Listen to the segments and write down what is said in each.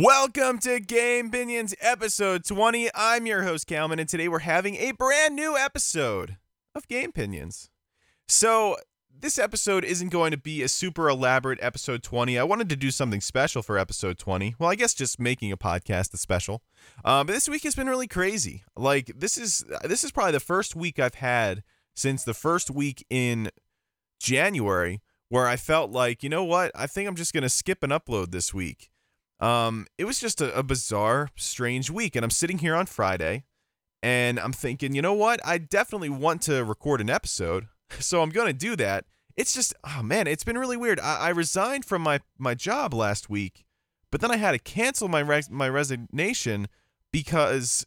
Welcome to Gamepinions episode 20. I'm your host, Calman, and today we're having a brand new episode of Gamepinions. So, this episode isn't going to be a super elaborate episode 20. I wanted to do something special for episode 20. Well, I guess just making a podcast is special. Um, but this week has been really crazy. Like this is this is probably the first week I've had since the first week in January where I felt like, you know what? I think I'm just going to skip an upload this week. Um, it was just a, a bizarre, strange week. And I'm sitting here on Friday and I'm thinking, you know what? I definitely want to record an episode. So I'm going to do that. It's just, oh man, it's been really weird. I, I resigned from my, my job last week, but then I had to cancel my res- my resignation because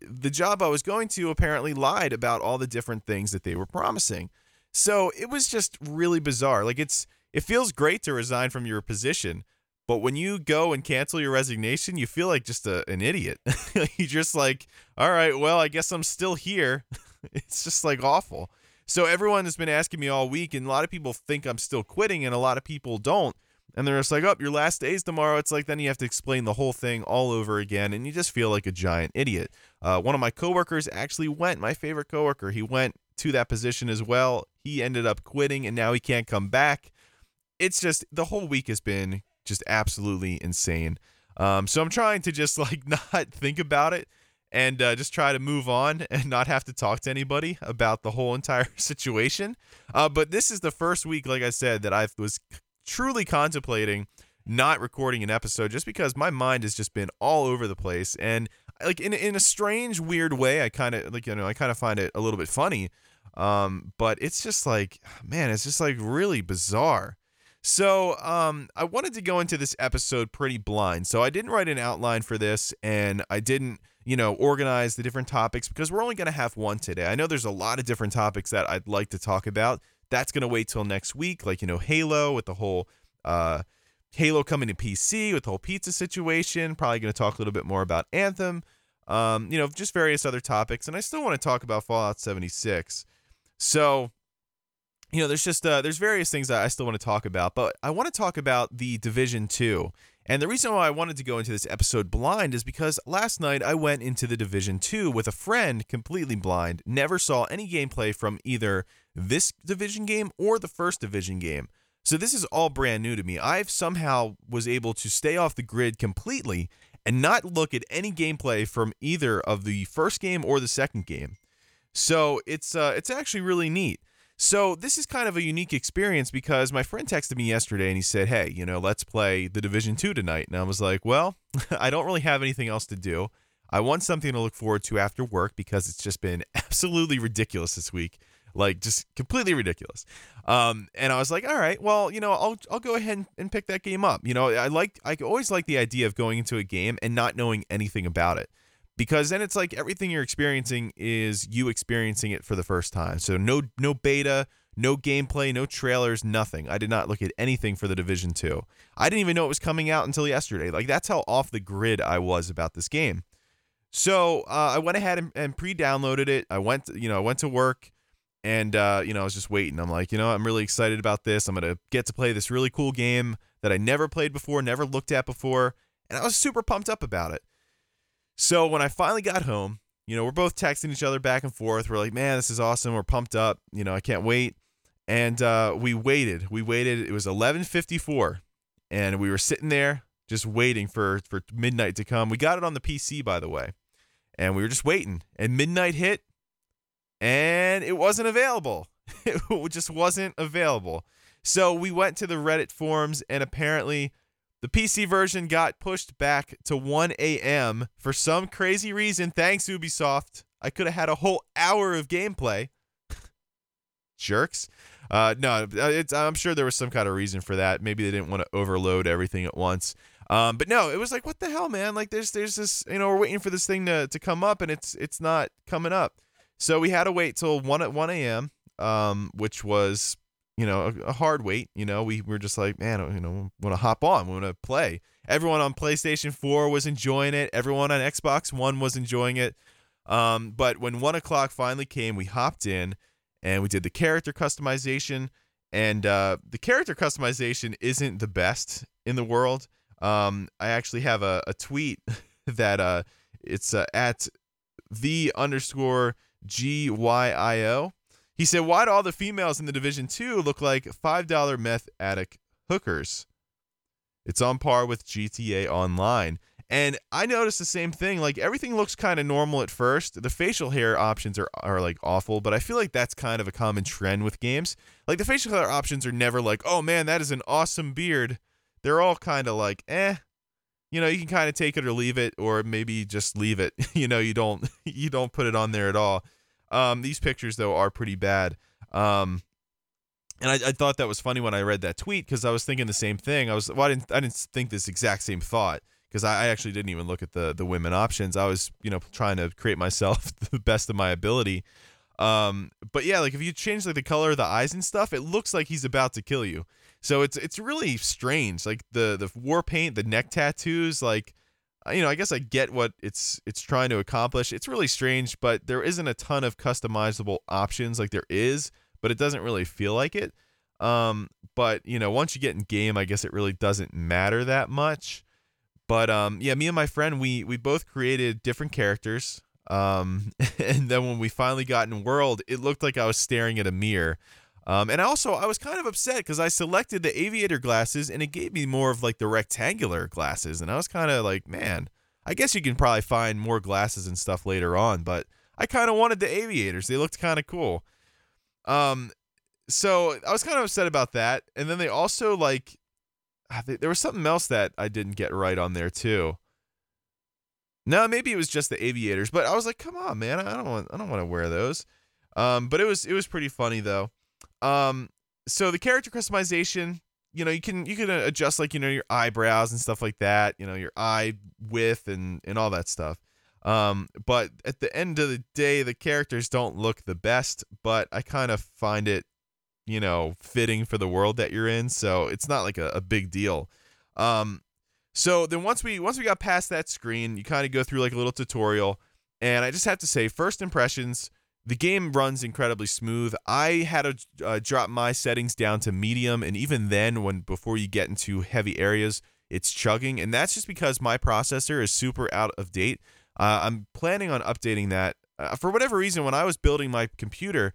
the job I was going to apparently lied about all the different things that they were promising. So it was just really bizarre. Like it's it feels great to resign from your position, but when you go and cancel your resignation, you feel like just a, an idiot. You're just like, all right, well, I guess I'm still here. it's just like awful. So everyone has been asking me all week, and a lot of people think I'm still quitting, and a lot of people don't. And they're just like, oh, your last day's tomorrow. It's like then you have to explain the whole thing all over again, and you just feel like a giant idiot. Uh, one of my coworkers actually went, my favorite coworker, he went to that position as well. He ended up quitting, and now he can't come back. It's just the whole week has been just absolutely insane. Um, so I'm trying to just like not think about it and uh, just try to move on and not have to talk to anybody about the whole entire situation. Uh, but this is the first week, like I said, that I was truly contemplating not recording an episode just because my mind has just been all over the place and like in in a strange weird way I kind of like you know I kind of find it a little bit funny um but it's just like man it's just like really bizarre so um I wanted to go into this episode pretty blind so I didn't write an outline for this and I didn't you know, organize the different topics because we're only going to have one today. I know there's a lot of different topics that I'd like to talk about. That's going to wait till next week, like, you know, Halo with the whole uh, Halo coming to PC with the whole pizza situation. Probably going to talk a little bit more about Anthem, um, you know, just various other topics. And I still want to talk about Fallout 76. So, you know, there's just uh, there's various things that I still want to talk about, but I want to talk about the Division 2 and the reason why I wanted to go into this episode blind is because last night I went into the Division 2 with a friend completely blind, never saw any gameplay from either this Division game or the first Division game. So this is all brand new to me. I've somehow was able to stay off the grid completely and not look at any gameplay from either of the first game or the second game. So it's uh, it's actually really neat. So this is kind of a unique experience because my friend texted me yesterday and he said, "Hey, you know, let's play the Division 2 tonight." And I was like, "Well, I don't really have anything else to do. I want something to look forward to after work because it's just been absolutely ridiculous this week. Like just completely ridiculous." Um, and I was like, "All right, well, you know, I'll I'll go ahead and, and pick that game up. You know, I like I always like the idea of going into a game and not knowing anything about it." Because then it's like everything you're experiencing is you experiencing it for the first time. So no no beta, no gameplay, no trailers, nothing. I did not look at anything for the Division 2. I didn't even know it was coming out until yesterday. Like that's how off the grid I was about this game. So uh, I went ahead and, and, pre-downloaded it. I went, you know, I went to work, and uh, you know, I was just waiting. I'm like, you know, I'm really excited about this. I'm gonna get to play this really cool game that I never played before, never looked at before, and I was super pumped up about it. So when I finally got home, you know, we're both texting each other back and forth. We're like, man, this is awesome. We're pumped up. You know, I can't wait. And uh, we waited. We waited. It was 11:54, and we were sitting there just waiting for for midnight to come. We got it on the PC, by the way, and we were just waiting. And midnight hit, and it wasn't available. it just wasn't available. So we went to the Reddit forums, and apparently the PC version got pushed back to 1 a.m. for some crazy reason. Thanks, Ubisoft. I could have had a whole hour of gameplay. Jerks. Uh, no, uh, I'm sure there was some kind of reason for that. Maybe they didn't want to overload everything at once. Um, but no, it was like, what the hell, man? Like, there's there's this, you know, we're waiting for this thing to, to come up, and it's it's not coming up. So we had to wait till one at 1 a.m., um, which was you know, a, a, hard wait. You know, we were just like, man, you know, want to hop on, want to play. Everyone on PlayStation 4 was enjoying it. Everyone on Xbox One was enjoying it. Um, but when one o'clock finally came, we hopped in and we did the character customization. And uh, the character customization isn't the best in the world. Um, I actually have a, a tweet that uh, it's uh, at the underscore G Y I O. He said, Why do all the females in the Division 2 look like $5 meth addict hookers? It's on par with GTA Online. And I noticed the same thing. Like everything looks kind of normal at first. The facial hair options are, are like awful, but I feel like that's kind of a common trend with games. Like the facial hair options are never like, oh man, that is an awesome beard. They're all kind of like, eh. You know, you can kind of take it or leave it, or maybe just leave it. you know, you don't you don't put it on there at all. Um, these pictures though are pretty bad. Um, and I, I thought that was funny when I read that tweet because I was thinking the same thing. I was well, I didn't I didn't think this exact same thought because I, I actually didn't even look at the the women options. I was you know trying to create myself the best of my ability. Um, but yeah, like if you change like the color of the eyes and stuff, it looks like he's about to kill you. So it's it's really strange. Like the the war paint, the neck tattoos, like you know, I guess I get what it's it's trying to accomplish. It's really strange, but there isn't a ton of customizable options like there is, but it doesn't really feel like it. Um, but you know, once you get in game, I guess it really doesn't matter that much. But um, yeah, me and my friend, we we both created different characters. Um, and then when we finally got in world, it looked like I was staring at a mirror. Um, and also, I was kind of upset because I selected the aviator glasses and it gave me more of like the rectangular glasses. And I was kind of like, man, I guess you can probably find more glasses and stuff later on, but I kind of wanted the aviators. They looked kind of cool. Um, so I was kind of upset about that. And then they also like, ah, there was something else that I didn't get right on there too. No, maybe it was just the aviators, but I was like, come on, man, I don't want, I don't want to wear those. Um, but it was, it was pretty funny though. Um, so the character customization, you know, you can you can adjust like you know your eyebrows and stuff like that, you know, your eye width and and all that stuff. Um, but at the end of the day, the characters don't look the best, but I kind of find it, you know, fitting for the world that you're in. So it's not like a, a big deal. Um, so then once we once we got past that screen, you kind of go through like a little tutorial, and I just have to say, first impressions the game runs incredibly smooth. I had to uh, drop my settings down to medium, and even then, when before you get into heavy areas, it's chugging, and that's just because my processor is super out of date. Uh, I'm planning on updating that. Uh, for whatever reason, when I was building my computer,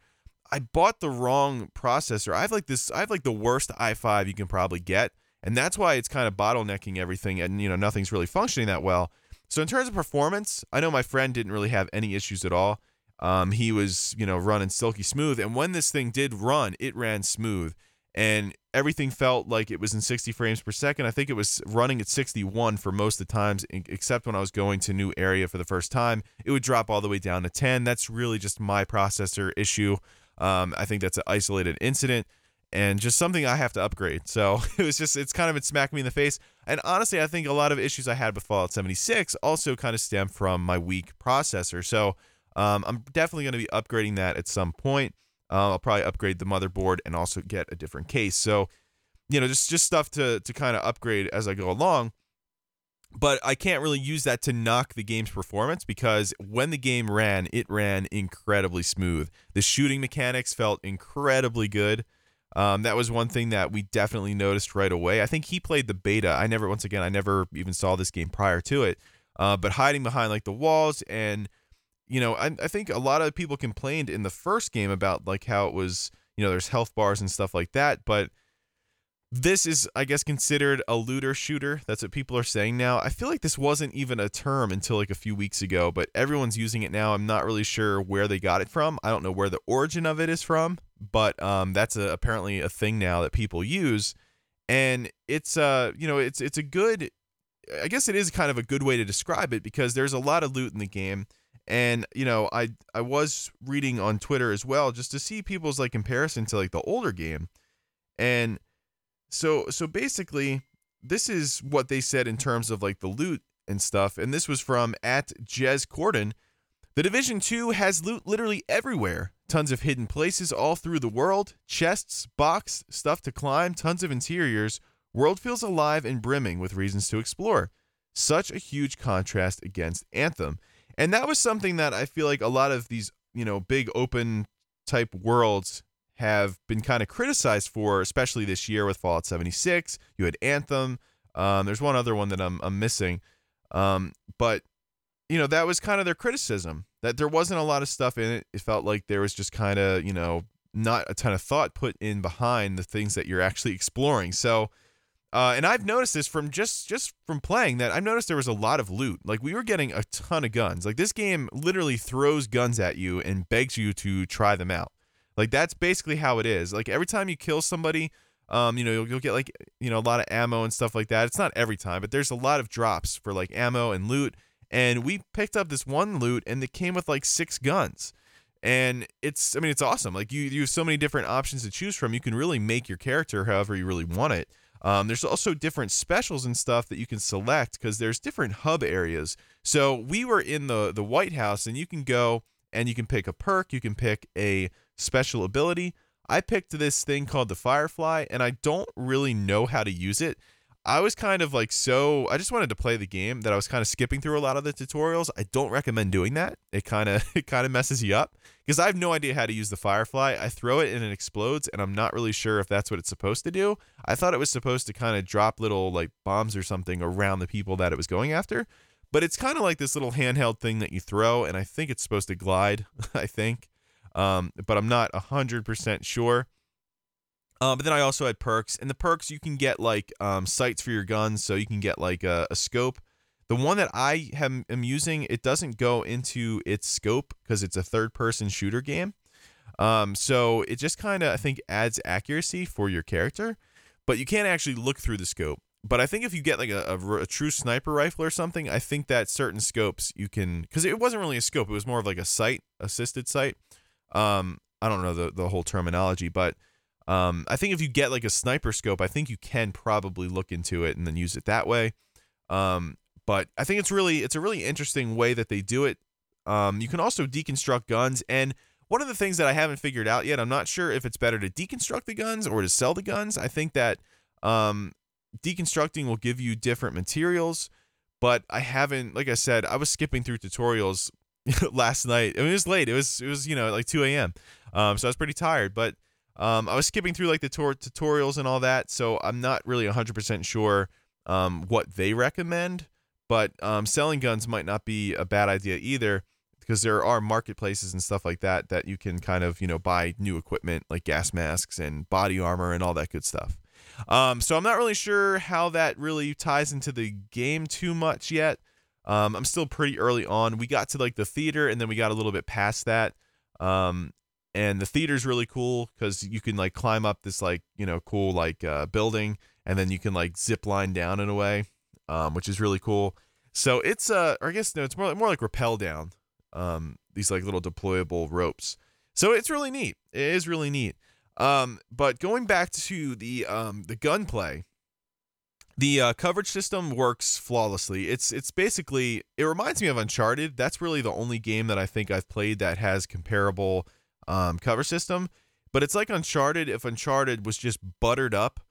I bought the wrong processor. I have like this. I have like the worst i5 you can probably get, and that's why it's kind of bottlenecking everything, and you know nothing's really functioning that well. So in terms of performance, I know my friend didn't really have any issues at all. Um, he was, you know, running silky smooth. And when this thing did run, it ran smooth. And everything felt like it was in 60 frames per second. I think it was running at 61 for most of the times, except when I was going to new area for the first time. It would drop all the way down to 10. That's really just my processor issue. Um, I think that's an isolated incident and just something I have to upgrade. So it was just, it's kind of, it smacked me in the face. And honestly, I think a lot of issues I had with Fallout 76 also kind of stem from my weak processor. So um, I'm definitely going to be upgrading that at some point. Uh, I'll probably upgrade the motherboard and also get a different case. So, you know, just just stuff to to kind of upgrade as I go along. But I can't really use that to knock the game's performance because when the game ran, it ran incredibly smooth. The shooting mechanics felt incredibly good. Um, that was one thing that we definitely noticed right away. I think he played the beta. I never, once again, I never even saw this game prior to it. Uh, but hiding behind like the walls and you know, I, I think a lot of people complained in the first game about like how it was, you know, there's health bars and stuff like that, but this is, I guess, considered a looter shooter. That's what people are saying now. I feel like this wasn't even a term until like a few weeks ago, but everyone's using it now. I'm not really sure where they got it from. I don't know where the origin of it is from, but um, that's a, apparently a thing now that people use, and it's uh, you know, it's it's a good. I guess it is kind of a good way to describe it because there's a lot of loot in the game and you know i i was reading on twitter as well just to see people's like comparison to like the older game. And so so basically this is what they said in terms of like the loot and stuff. And this was from at jez corden. The division 2 has loot literally everywhere. Tons of hidden places all through the world. Chests box stuff to climb tons of interiors. World feels alive and brimming with reasons to explore. Such a huge contrast against anthem and that was something that I feel like a lot of these, you know, big open type worlds have been kind of criticized for, especially this year with Fallout 76. You had Anthem. Um, there's one other one that I'm I'm missing, um, but you know that was kind of their criticism that there wasn't a lot of stuff in it. It felt like there was just kind of you know not a ton of thought put in behind the things that you're actually exploring. So. Uh, and I've noticed this from just just from playing that I've noticed there was a lot of loot. Like we were getting a ton of guns. Like this game literally throws guns at you and begs you to try them out. Like that's basically how it is. Like every time you kill somebody, um, you know, you'll, you'll get like you know a lot of ammo and stuff like that. It's not every time, but there's a lot of drops for like ammo and loot. And we picked up this one loot, and it came with like six guns and it's i mean it's awesome like you, you have so many different options to choose from you can really make your character however you really want it um, there's also different specials and stuff that you can select because there's different hub areas. So we were in the the White House, and you can go and you can pick a perk, you can pick a special ability. I picked this thing called the Firefly, and I don't really know how to use it. I was kind of like so I just wanted to play the game that I was kind of skipping through a lot of the tutorials. I don't recommend doing that. It kind of it kind of messes you up because I have no idea how to use the firefly. I throw it and it explodes and I'm not really sure if that's what it's supposed to do. I thought it was supposed to kind of drop little like bombs or something around the people that it was going after. But it's kind of like this little handheld thing that you throw and I think it's supposed to glide, I think. Um, but I'm not 100% sure. Uh, but then I also had perks, and the perks you can get like um, sights for your guns, so you can get like a, a scope. The one that I am, am, using, it doesn't go into its scope because it's a third-person shooter game. Um, so it just kind of I think adds accuracy for your character, but you can't actually look through the scope. But I think if you get like a, a, a true sniper rifle or something, I think that certain scopes you can because it wasn't really a scope; it was more of like a sight assisted sight. Um, I don't know the the whole terminology, but um, I think if you get like a sniper scope, I think you can probably look into it and then use it that way. Um, but I think it's really it's a really interesting way that they do it. Um, you can also deconstruct guns, and one of the things that I haven't figured out yet, I'm not sure if it's better to deconstruct the guns or to sell the guns. I think that um, deconstructing will give you different materials, but I haven't, like I said, I was skipping through tutorials last night. I mean, it was late. It was it was you know like 2 a.m. Um, so I was pretty tired, but um, I was skipping through like the tor- tutorials and all that, so I'm not really 100% sure um, what they recommend. But um, selling guns might not be a bad idea either, because there are marketplaces and stuff like that that you can kind of you know buy new equipment like gas masks and body armor and all that good stuff. Um, so I'm not really sure how that really ties into the game too much yet. Um, I'm still pretty early on. We got to like the theater, and then we got a little bit past that. Um, and the theater's really cool because you can like climb up this like you know cool like uh, building and then you can like zip line down in a way um, which is really cool so it's uh or i guess no it's more like more like rappel down um, these like little deployable ropes so it's really neat it is really neat um, but going back to the um, the gunplay the uh, coverage system works flawlessly. It's it's basically it reminds me of Uncharted. That's really the only game that I think I've played that has comparable um, cover system. But it's like Uncharted if Uncharted was just buttered up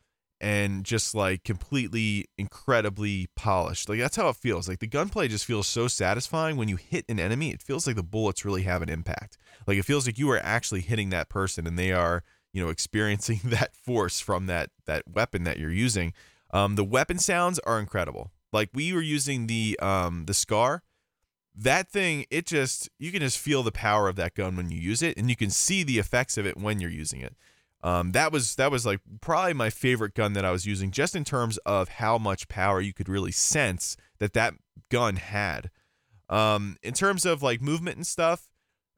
and just like completely incredibly polished. Like that's how it feels. Like the gunplay just feels so satisfying when you hit an enemy. It feels like the bullets really have an impact. Like it feels like you are actually hitting that person and they are, you know, experiencing that force from that that weapon that you're using. Um, the weapon sounds are incredible. Like we were using the um the scar that thing it just you can just feel the power of that gun when you use it and you can see the effects of it when you're using it. Um, that was that was like probably my favorite gun that i was using just in terms of how much power you could really sense that that gun had. Um, in terms of like movement and stuff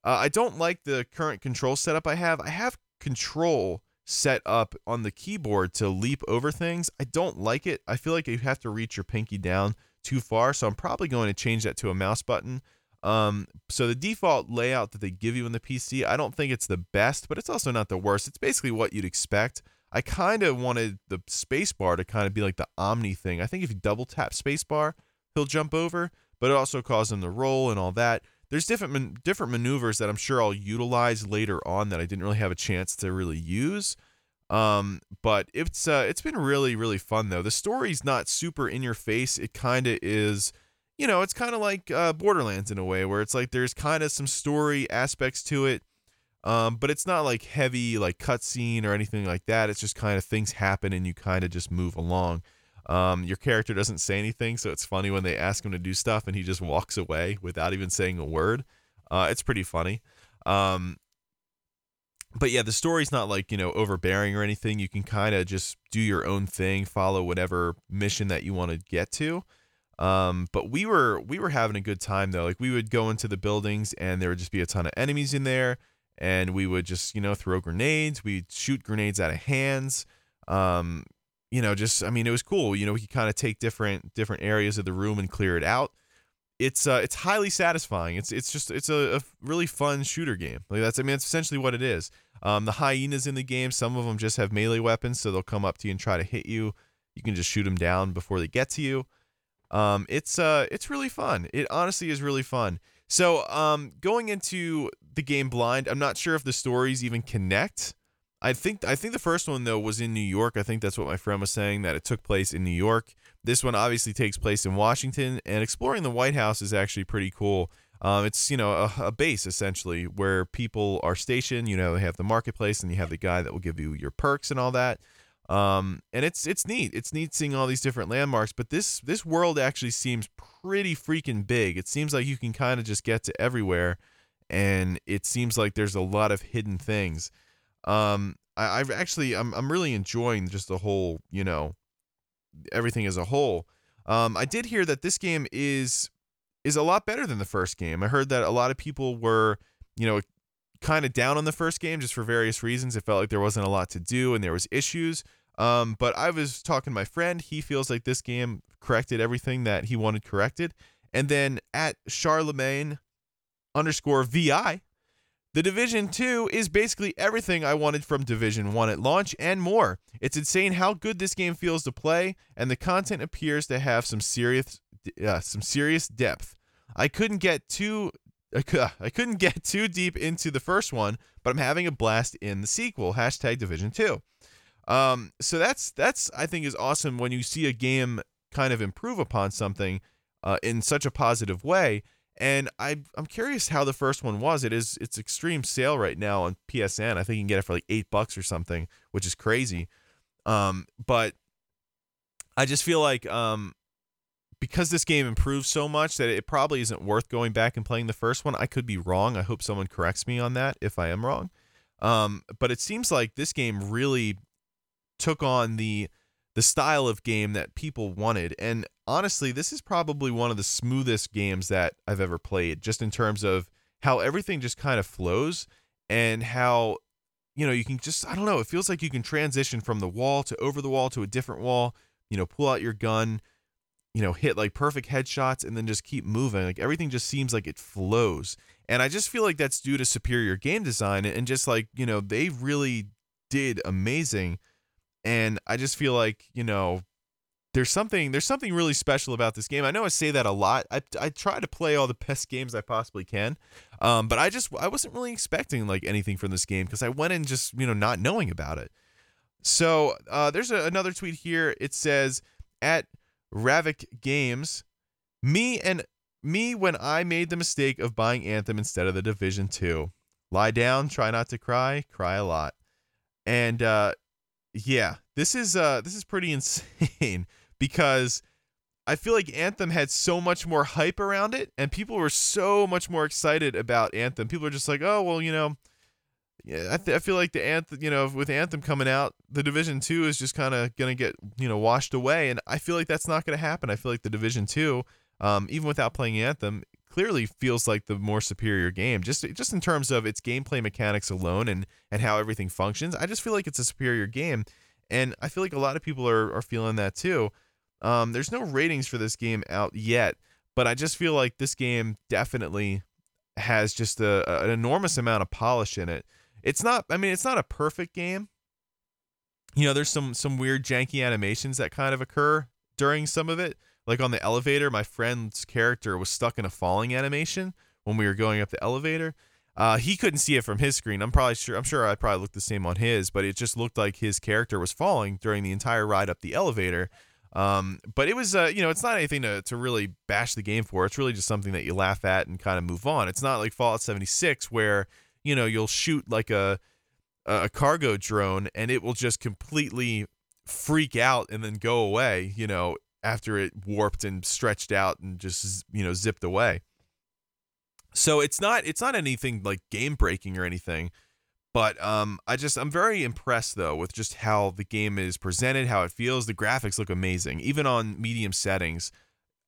uh, i don't like the current control setup i have. I have control set up on the keyboard to leap over things. I don't like it. I feel like you have to reach your pinky down too far. So I'm probably going to change that to a mouse button. Um, so the default layout that they give you in the PC, I don't think it's the best, but it's also not the worst. It's basically what you'd expect. I kind of wanted the spacebar to kind of be like the Omni thing. I think if you double tap spacebar, he'll jump over, but it also causes him to roll and all that. There's different man- different maneuvers that I'm sure I'll utilize later on that I didn't really have a chance to really use. Um, but it's uh, it's been really really fun though. The story's not super in your face. It kind of is, you know, it's kind of like uh, Borderlands in a way where it's like there's kind of some story aspects to it. Um, but it's not like heavy like cutscene or anything like that. It's just kind of things happen and you kind of just move along. Um, your character doesn't say anything, so it's funny when they ask him to do stuff and he just walks away without even saying a word. Uh, it's pretty funny. Um, but yeah, the story's not like, you know, overbearing or anything. You can kind of just do your own thing, follow whatever mission that you want to get to. Um, but we were we were having a good time though. Like we would go into the buildings and there would just be a ton of enemies in there, and we would just you know throw grenades. We'd shoot grenades out of hands. Um, you know, just I mean, it was cool. You know, we could kind of take different different areas of the room and clear it out it's uh, it's highly satisfying. It's it's just it's a, a, really fun shooter game. Like that's I mean that's essentially what it is. Um, the hyenas in the game, some of them just have melee weapons, so they'll come up to you and try to hit you. You can just shoot them down before they get to you. Um, it's uh it's really fun. It honestly is really fun. So um, going into the game blind, I'm not sure if the stories even connect. I think I think the first one though was in New York. I think that's what my friend was saying that it took place in New York. This one obviously takes place in Washington, and exploring the White House is actually pretty cool. Um, it's you know a, a, base essentially where people are stationed. You know they have the marketplace, and you have the guy that will give you your perks and all that. Um, and it's it's neat. It's neat seeing all these different landmarks. But this this world actually seems pretty freaking big. It seems like you can kind of just get to everywhere, and it seems like there's a lot of hidden things. Um, I, I've actually I'm I'm really enjoying just the whole you know everything as a whole. Um, I did hear that this game is is a lot better than the first game. I heard that a lot of people were, you know, kind of down on the first game just for various reasons. It felt like there wasn't a lot to do and there was issues. Um, but I was talking to my friend. He feels like this game corrected everything that he wanted corrected. And then at Charlemagne underscore VI the Division 2 is basically everything I wanted from Division 1 at launch and more. It's insane how good this game feels to play, and the content appears to have some serious uh, some serious depth. I couldn't get too I couldn't get too deep into the first one, but I'm having a blast in the sequel. Hashtag Division 2. Um, so that's that's I think is awesome when you see a game kind of improve upon something uh, in such a positive way and I I'm curious how the first one was. It is it's extreme sale right now on PSN. I think you can get it for like eight bucks or something, which is crazy. Um, but I just feel like um, because this game improved so much that it probably isn't worth going back and playing the first one. I could be wrong. I hope someone corrects me on that if I am wrong. Um, but it seems like this game really took on the the style of game that people wanted. And honestly, this is probably one of the smoothest games that I've ever played, just in terms of how everything just kind of flows and how, you know, you can just, I don't know, it feels like you can transition from the wall to over the wall to a different wall, you know, pull out your gun, you know, hit like perfect headshots and then just keep moving. Like everything just seems like it flows. And I just feel like that's due to superior game design and just like, you know, they really did amazing and I just feel like you know there's something there's something really special about this game. I know I say that a lot. I I try to play all the best games I possibly can, um, but I just I wasn't really expecting like anything from this game because I went in just you know not knowing about it. So uh, there's a, another tweet here. It says at Ravik Games, me and me when I made the mistake of buying Anthem instead of the Division Two. Lie down, try not to cry, cry a lot. And uh, yeah, this is uh this is pretty insane because I feel like Anthem had so much more hype around it and people were so much more excited about Anthem. People are just like, "Oh, well, you know, yeah, I, th- I feel like the Anthem, you know, with Anthem coming out, the Division 2 is just kind of going to get, you know, washed away and I feel like that's not going to happen. I feel like the Division 2 um, even without playing Anthem, clearly feels like the more superior game. Just just in terms of its gameplay mechanics alone and and how everything functions, I just feel like it's a superior game, and I feel like a lot of people are are feeling that too. Um, there's no ratings for this game out yet, but I just feel like this game definitely has just a, an enormous amount of polish in it. It's not, I mean, it's not a perfect game. You know, there's some some weird janky animations that kind of occur during some of it, like on the elevator, my friend's character was stuck in a falling animation when we were going up the elevator. Uh, he couldn't see it from his screen. I'm probably sure. I'm sure I probably looked the same on his, but it just looked like his character was falling during the entire ride up the elevator. Um, but it was, uh, you know, it's not anything to, to really bash the game for. It's really just something that you laugh at and kind of move on. It's not like Fallout 76 where you know you'll shoot like a a cargo drone and it will just completely freak out and then go away, you know, after it warped and stretched out and just you know zipped away. So it's not it's not anything like game breaking or anything, but um I just I'm very impressed though with just how the game is presented, how it feels. The graphics look amazing, even on medium settings.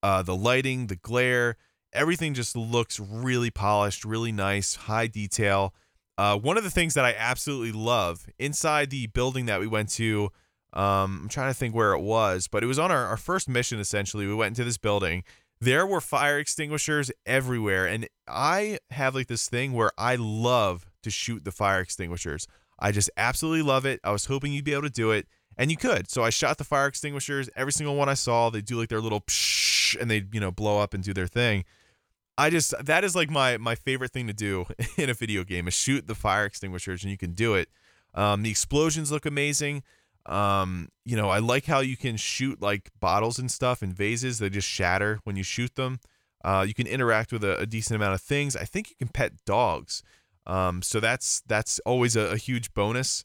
Uh, the lighting, the glare, everything just looks really polished, really nice, high detail. Uh, one of the things that I absolutely love inside the building that we went to um, I'm trying to think where it was, but it was on our, our first mission essentially. We went into this building. There were fire extinguishers everywhere. And I have like this thing where I love to shoot the fire extinguishers. I just absolutely love it. I was hoping you'd be able to do it, and you could. So I shot the fire extinguishers. Every single one I saw, they do like their little psh, and they you know blow up and do their thing. I just that is like my my favorite thing to do in a video game is shoot the fire extinguishers, and you can do it. Um, the explosions look amazing. Um, you know, I like how you can shoot like bottles and stuff and vases. They just shatter when you shoot them. Uh, you can interact with a, a, decent amount of things. I think you can pet dogs. Um, so that's that's always a, a huge bonus.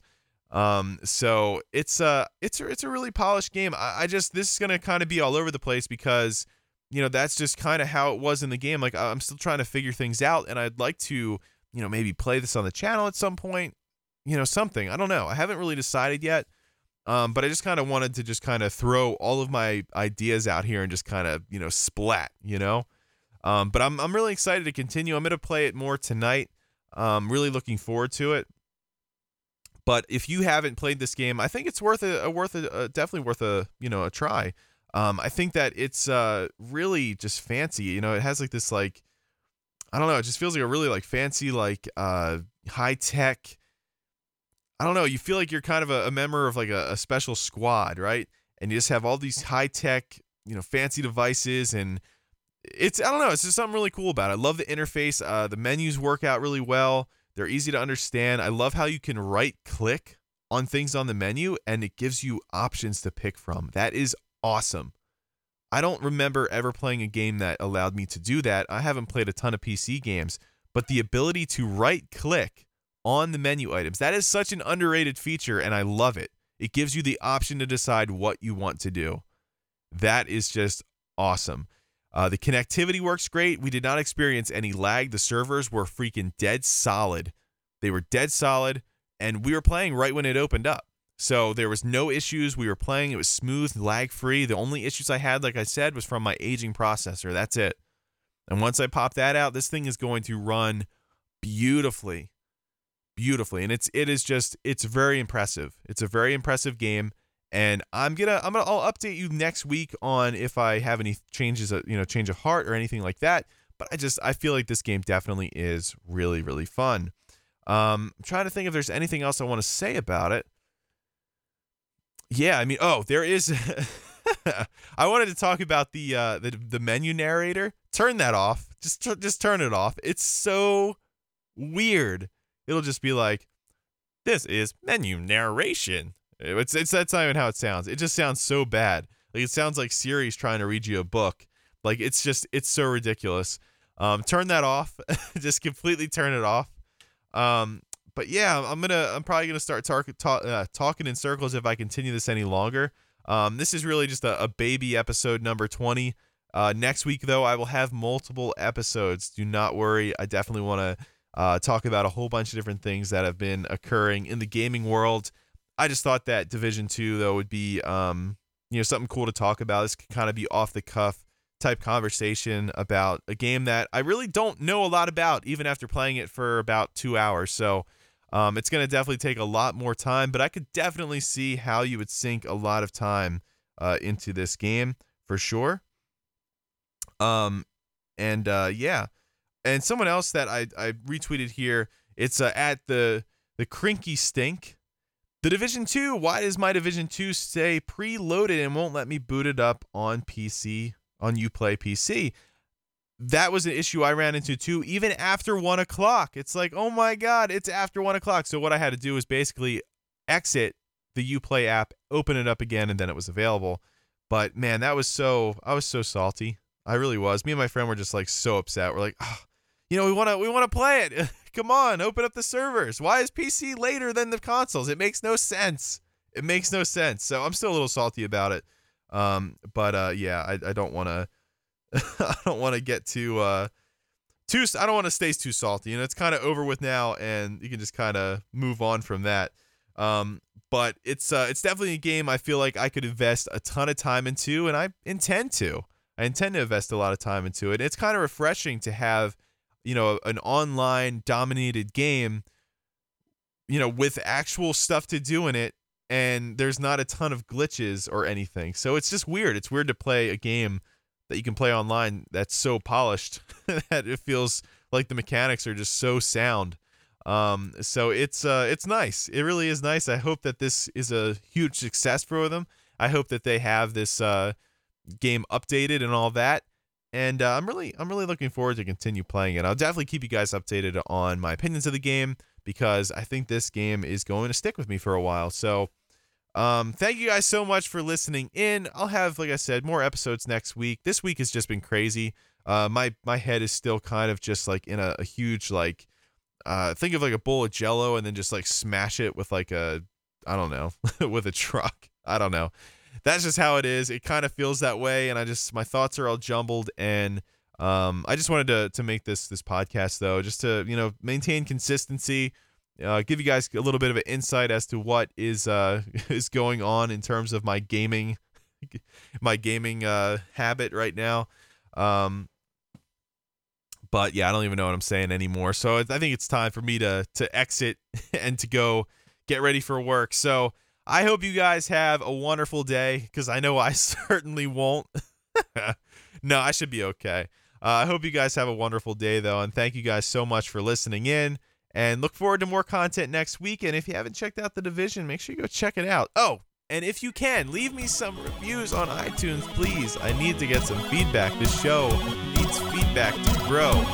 Um, so it's a it's a, it's a really polished game. I, I just this is gonna kind of be all over the place because you know that's just kind of how it was in the game. Like I'm still trying to figure things out, and I'd like to you know maybe play this on the channel at some point. You know something. I don't know. I haven't really decided yet. Um, but I just kind of wanted to just kind of throw all of my ideas out here and just kind of you know splat, you know. Um, but I'm I'm really excited to continue. I'm gonna play it more tonight. Um, really looking forward to it. But if you haven't played this game, I think it's worth a, a worth a, a, definitely worth a you know a try. Um, I think that it's uh really just fancy. You know, it has like this like I don't know. It just feels like a really like fancy like uh high tech I don't know, you feel like you're kind of a, a member of like a, a, special squad, right? And you just have all these high tech, you know, fancy devices and it's I don't know, it's just something really cool about it. I love the interface. Uh, the menus work out really well. They're easy to understand. I love how you can right click on things on the menu and it gives you options to pick from. That is awesome. I don't remember ever playing a game that allowed me to do that. I haven't played a ton of PC games, but the ability to right click on the menu items. That is such an underrated feature, and I love it. It gives you the option to decide what you want to do. That is just awesome. Uh, the connectivity works great. We did not experience any lag. The servers were freaking dead solid. They were dead solid, and we were playing right when it opened up. So there was no issues. We were playing. It was smooth, lag free. The only issues I had, like I said, was from my aging processor. That's it. And once I pop that out, this thing is going to run beautifully beautifully and it's it is just it's very impressive it's a very impressive game and i'm gonna i'm gonna i'll update you next week on if i have any changes you know change of heart or anything like that but i just i feel like this game definitely is really really fun. Um i'm trying to think if there's anything else i want to say about it. Yeah i mean oh there is i wanted to talk about the uh the, the menu narrator. Turn that off. Just just turn it off. It's so weird. It'll just be like, "This is menu narration." It's it's that's not even how it sounds. It just sounds so bad. Like it sounds like Siri's trying to read you a book. Like it's just it's so ridiculous. Um, turn that off. just completely turn it off. Um, but yeah, I'm gonna I'm probably gonna start talk, talk, uh, talking in circles if I continue this any longer. Um, this is really just a, a baby episode number 20. Uh, next week though, I will have multiple episodes. Do not worry. I definitely want to uh, talk about a whole bunch of different things that have been occurring in the gaming world. I just thought that Division Two though would be um, you know something cool to talk about. This could kind of be off the cuff type conversation about a game that I really don't know a lot about, even after playing it for about two hours. So um, it's going to definitely take a lot more time, but I could definitely see how you would sink a lot of time uh, into this game for sure. Um, and uh, yeah, and someone else that I, I retweeted here, it's uh, at the the Crinky Stink. The Division 2, why does my Division 2 stay preloaded and won't let me boot it up on PC, on Uplay PC? That was an issue I ran into too, even after one o'clock. It's like, oh my God, it's after one o'clock. So what I had to do was basically exit the Uplay app, open it up again, and then it was available. But man, that was so, I was so salty. I really was. Me and my friend were just like so upset. We're like, oh, you know, we want to we want to play it. Come on, open up the servers. Why is PC later than the consoles? It makes no sense. it makes no sense. So I'm still a little salty about it. Um, but uh, yeah, I, I don't want to. I don't want to get too uh, too. I don't want to stay too salty. You know, it's kind of over with now, and you can just kind of move on from that. Um, but it's uh, it's definitely a game I feel like I could invest a ton of time into, and I intend to. I intend to invest a lot of time into it. It's kind of refreshing to have, you know, an online dominated game, you know, with actual stuff to do in it, and there's not a ton of glitches or anything. So it's just weird. It's weird to play a game that you can play online that's so polished that it feels like the mechanics are just so sound. Um, so it's uh, it's nice. It really is nice. I hope that this is a huge success for them. I hope that they have this uh, game updated and all that. And uh, I'm really I'm really looking forward to continue playing it. I'll definitely keep you guys updated on my opinions of the game because I think this game is going to stick with me for a while. So um, thank you guys so much for listening in. I'll have, like I said, more episodes next week. This week has just been crazy. Uh, my my head is still kind of just like in a, a huge like uh, think of like a bowl of jello and then just like smash it with like a I don't know with a truck. I don't know. That's just how it is. It kind of feels that way, and I just my thoughts are all jumbled. And um, I just wanted to to make this this podcast though, just to you know maintain consistency, uh, give you guys a little bit of an insight as to what is uh is going on in terms of my gaming my gaming uh habit right now. Um, but yeah, I don't even know what I'm saying anymore. So I think it's time for me to to exit and to go get ready for work. So I hope you guys have a wonderful day because I know I certainly won't. no, I should be okay. Uh, I hope you guys have a wonderful day though, and thank you guys so much for listening in. And look forward to more content next week. And if you haven't checked out the division, make sure you go check it out. Oh, and if you can, leave me some reviews on iTunes, please. I need to get some feedback. This show needs feedback to grow.